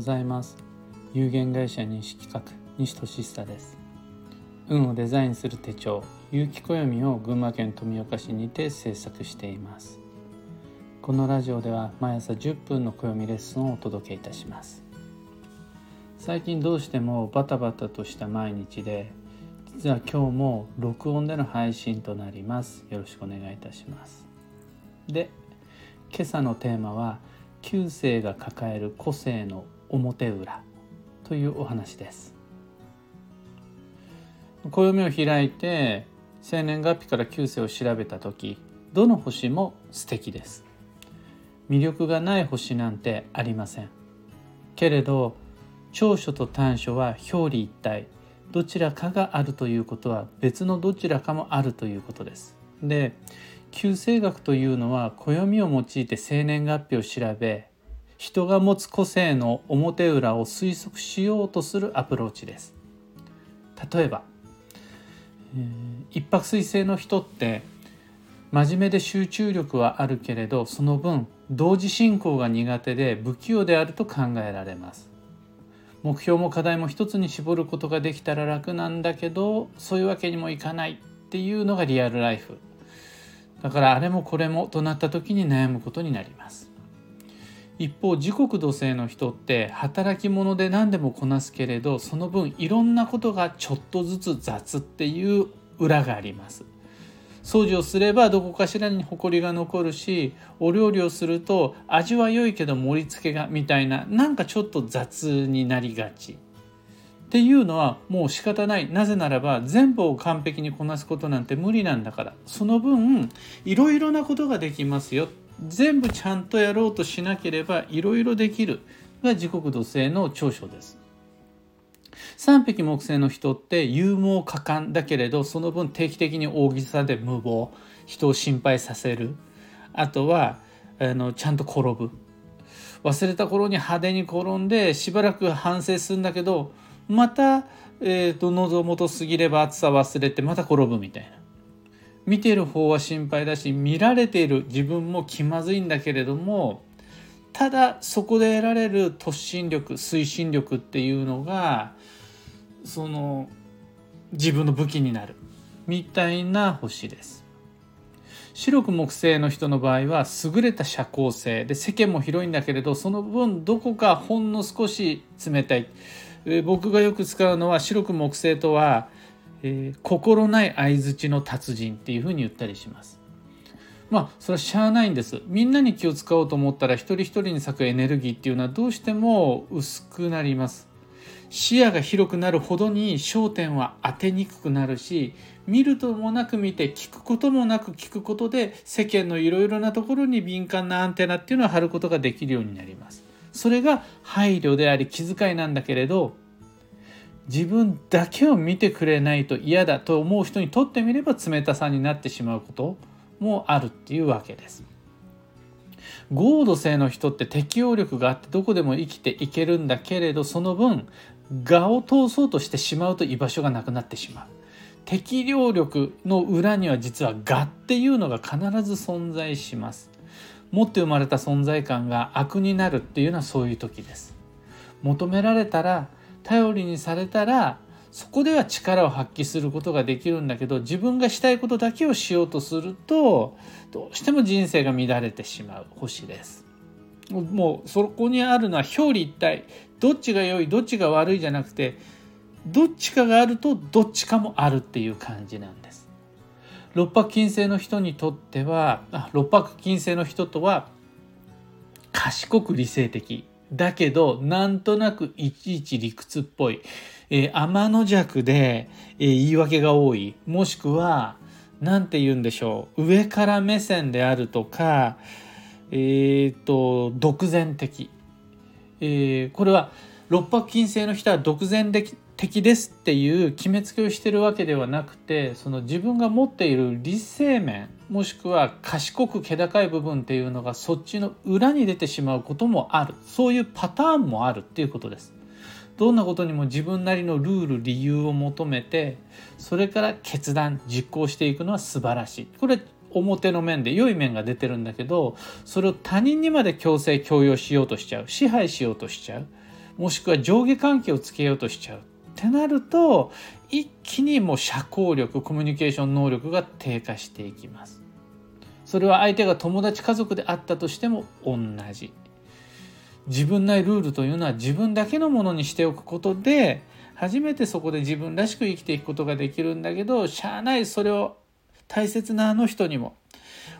ございます。有限会社西企画西俊久です。運をデザインする手帳有機暦を群馬県富岡市にて制作しています。このラジオでは毎朝10分の暦レッスンをお届けいたします。最近どうしてもバタバタとした毎日で実は今日も録音での配信となります。よろしくお願いいたします。で今朝のテーマは旧世が抱える個性の表裏というお話です。暦を開いて生年月日から旧世を調べた時どの星も素敵です。魅力がない星なんてありません。けれど長所と短所は表裏一体どちらかがあるということは別のどちらかもあるということです。で旧星学というのは暦を用いて生年月日を調べ人が持つ個性の表裏を推測しようとするアプローチです。例えば、えー、一泊水星の人って真面目で集中力はあるけれどその分同時進行が苦手で不器用であると考えられます。目標も課題も一つに絞ることができたら楽なんだけどそういうわけにもいかない。っていうのがリアルライフ。だからあれもこれもとなった時に悩むことになります。一方時刻土星の人って働き者で何でもこなすけれどその分いろんなことがちょっとずつ雑っていう裏があります。掃除をすればどこかしらに埃が残るしお料理をすると味は良いけど盛り付けがみたいななんかちょっと雑になりがち。っていうのはもう仕方ない。なぜならば全部を完璧にこなすことなんて無理なんだから。その分いろいろなことができますよ。全部ちゃんとやろうとしなければいろいろできるが自国土星の長所です。三匹木星の人って勇猛果敢だけれどその分定期的に大げさで無謀人を心配させる。あとはあのちゃんと転ぶ。忘れた頃に派手に転んでしばらく反省するんだけどまた、えーと、喉元過ぎれば暑さ忘れてまた転ぶみたいな。見てる方は心配だし見られている自分も気まずいんだけれどもただそこで得られる突進力推進力っていうのがその自分の武器になるみたいな星です。白く木星の人の場合は優れた社交性で世間も広いんだけれどその分どこかほんの少し冷たい僕がよく使うのは白く木星とは、えー、心ない相づちの達人っていうふうに言ったりします。まあそれはしゃあないんです。みんなに気を使おうと思ったら一人一人に咲くエネルギーっていうのはどうしても薄くなります。視野が広くなるほどに焦点は当てにくくなるし見るともなく見て聞くこともなく聞くことで世間のいろいろなところに敏感なアンテナっていうのを張ることができるようになります。それが配慮であり気遣いなんだけれど自分だけを見てくれないと嫌だと思う人にとってみれば冷たさになってしまうこともあるっていうわけです。合土性の人って適応力があってどこでも生きていけるんだけれどその分我を通そうとしてしまうと居場所がなくなってしまう。適応力の裏には実は我っていうのが必ず存在します。持って生まれた存在感が悪になるっていうのはそういう時です。求められたら頼りにされたらそこでは力を発揮することができるんだけど自分がしたいことだけをしようとするとどうしても人生が乱れてしまう星です。もうそこにあるのは表裏一体どっちが良いどっちが悪いじゃなくてどっちかがあるとどっちかもあるっていう感じなんです。六白金星の人にとっては六白金星の人とは賢く理性的だけどなんとなくいちいち理屈っぽい、えー、天の弱で、えー、言い訳が多い。もしくは何て言うんでしょう。上から目線であるとかえっ、ー、と独善的、えー、これは六白金星の人は独善的敵ですっていう決めつけをしてるわけではなくてその自分が持っている理性面もしくは賢く気高い部分っていうのがそっちの裏に出てしまうこともあるそういうパターンもあるっていうことです。どんなことにも自分なりのルール理由を求めてそれから決断実行していくのは素晴らしい。これ表の面で良い面が出てるんだけどそれを他人にまで強制強要しようとしちゃう支配しようとしちゃうもしくは上下関係をつけようとしちゃうってなると一気にもう社交力コミュニケーション能力が低下していきます。それは相手が友達家族であったとしても同じ。自分内ルールというのは自分だけのものにしておくことで初めてそこで自分らしく生きていくことができるんだけどしゃあないそれを大切なあの人にも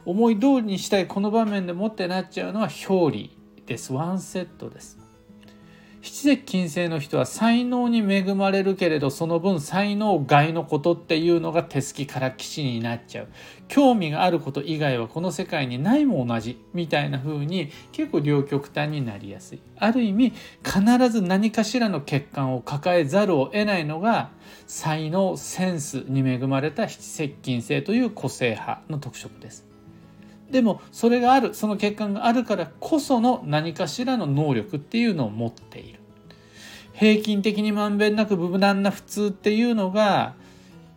思い通りにしたいこの場面でもってなっちゃうのは表裏です。ワンセットです。七石金星の人は才能に恵まれるけれどその分才能外のことっていうのが手すきから基地になっちゃう。興味があること以外はこの世界にないも同じみたいな風に結構両極端になりやすい。ある意味必ず何かしらの欠陥を抱えざるを得ないのが才能センスに恵まれた七石金星という個性派の特色です。でもそれがあるその欠陥があるからこその何かしらの能力っていうのを持っている。平均的にまんべんなく無難な普通っていうのが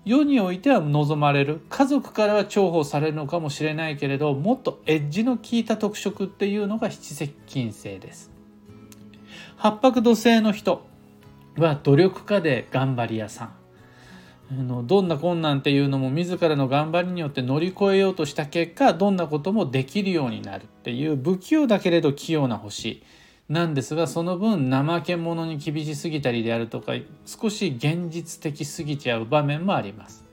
世においては望まれる。家族からは重宝されるのかもしれないけれどもっとエッジの効いた特色っていうのが七石金星です。八白土星の人は努力家で頑張り屋さん。のどんな困難っていうのも自らの頑張りによって乗り越えようとした結果どんなこともできるようになるっていう不器用だけれど器用な星なんですがその分怠け者に厳しすぎたりであるとか少し現実的すぎちゃう場面もあります。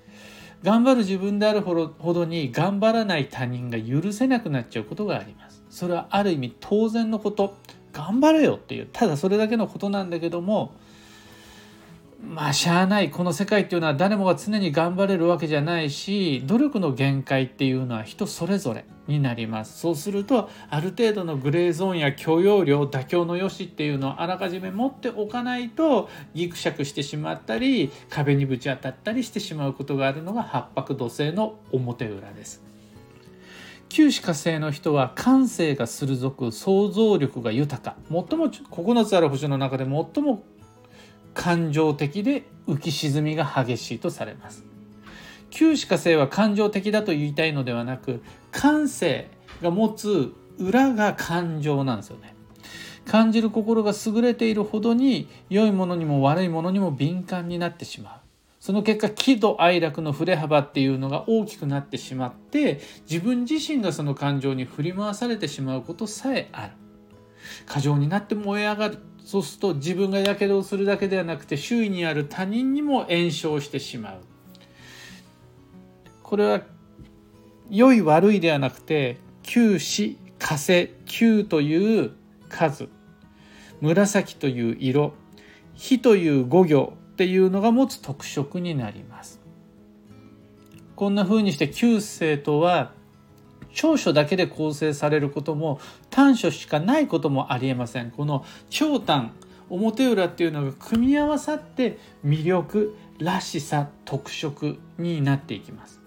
頑張る自分であるほどに頑張らない他人が許せなくなっちゃうことがあります。それはある意味当然のこと頑張れよっていうただそれだけのことなんだけどもまあしゃあない。この世界っていうのは誰もが常に頑張れるわけじゃないし努力の限界っていうのは人それぞれになります。そうするとある程度のグレーゾーンや許容量妥協の良しっていうのをあらかじめ持っておかないとギクシャクしてしまったり壁にぶち当たったりしてしまうことがあるのが八白土星の表裏です。九死火星の人は感性が鋭く想像力が豊か。最も9つある星の中で最も感情的で浮き沈みが激しいとされます。旧歯科性は感情的だと言いたいのではなく感性が持つ裏が感情なんですよね。感じる心が優れているほどに良いものにも悪いものにも敏感になってしまう。その結果喜怒哀楽の振れ幅っていうのが大きくなってしまって自分自身がその感情に振り回されてしまうことさえある。過剰になって燃え上がる。そうすると自分がやけどをするだけではなくて周囲にある他人にも炎症してしまう。これは良い悪いではなくて九死火星九という数。紫という色。火という五行っていうのが持つ特色になります。こんな風にして九星とは長所だけで構成されることも短所しかないこともありえません。この長短表裏っていうのが組み合わさって魅力らしさ特色になっていきます。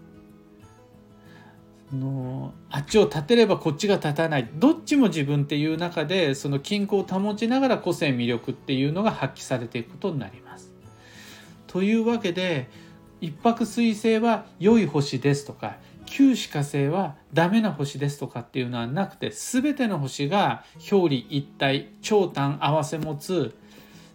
のあっちを立てればこっちが立たない。どっちも自分っていう中でその均衡を保ちながら個性魅力っていうのが発揮されていくことになります。というわけで一泊水星は良い星ですとか九死火星はダメな星ですとかっていうのはなくて全ての星が表裏一体長短合わせ持つ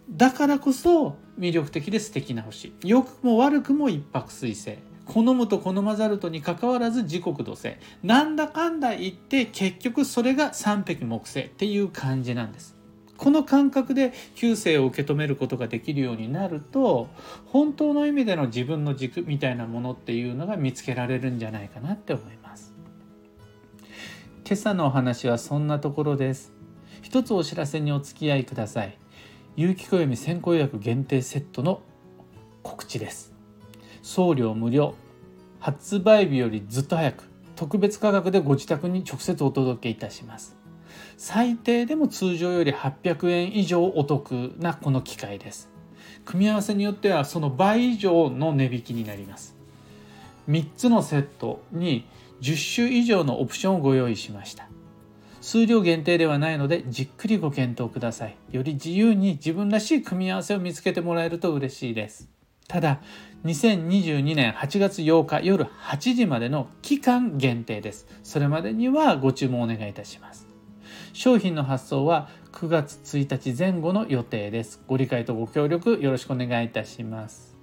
だからこそ魅力的で素敵な星。良くも悪くも一泊水星。好むと好まざるとにかかわらず時刻土星。なんだかんだ言って結局それが三匹木星っていう感じなんです。この感覚で旧世を受け止めることができるようになると本当の意味での自分の軸みたいなものっていうのが見つけられるんじゃないかなって思います。今朝のお話はそんなところです。一つお知らせにお付き合いください。有機暦先行予約限定セットの告知です。送料無料。発売日よりずっと早く。特別価格でご自宅に直接お届けいたします。最低でも通常より800円以上お得なこの機械です。組み合わせによってはその倍以上の値引きになります。3つのセットに10種以上のオプションをご用意しました。数量限定ではないのでじっくりご検討ください。より自由に自分らしい組み合わせを見つけてもらえると嬉しいです。ただ2022年8月8日夜8時までの期間限定です。それまでにはご注文お願いいたします。商品の発送は9月1日前後の予定です。ご理解とご協力よろしくお願いいたします。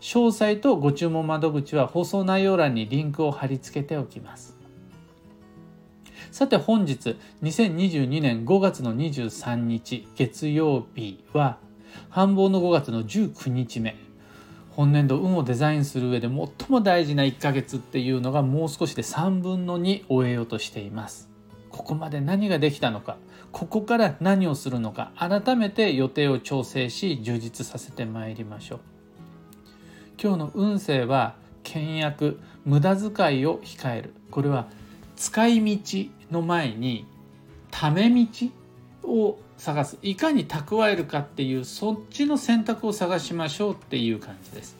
詳細とご注文窓口は放送内容欄にリンクを貼り付けておきます。さて本日2022年5月の23日月曜日は繁忙の5月の19日目。本年度運をデザインする上で最も大事な1ヶ月っていうのがもう少しで3分の2終えようとしています。ここまで何ができたのかここから何をするのか改めて予定を調整し充実させてまいりましょう。今日の運勢は倹約無駄遣いを控える。これは使い道の前にため道を探す。いかに蓄えるかっていうそっちの選択を探しましょうっていう感じです。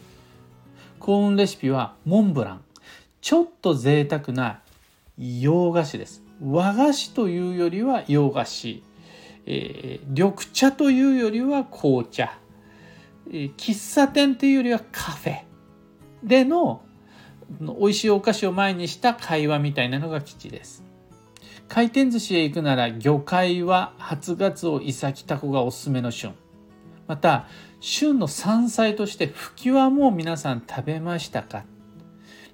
幸運レシピはモンブラン。ちょっと贅沢な洋菓子です。和菓子というよりは洋菓子、えー、緑茶というよりは紅茶、えー、喫茶店というよりはカフェでの美味しいお菓子を前にした会話みたいなのが基地です。回転寿司へ行くなら魚介は初ガツオイサキタコがおすすめの旬。また旬の山菜としてフキはもう皆さん食べましたか？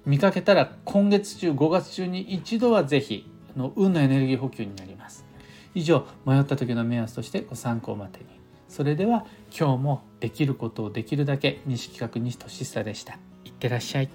見かけたら今月中5月中に一度はぜひ。の運のエネルギー補給になります。以上迷った時の目安としてご参考までに。それでは今日もできることをできるだけ西企画西俊久でした。いってらっしゃい。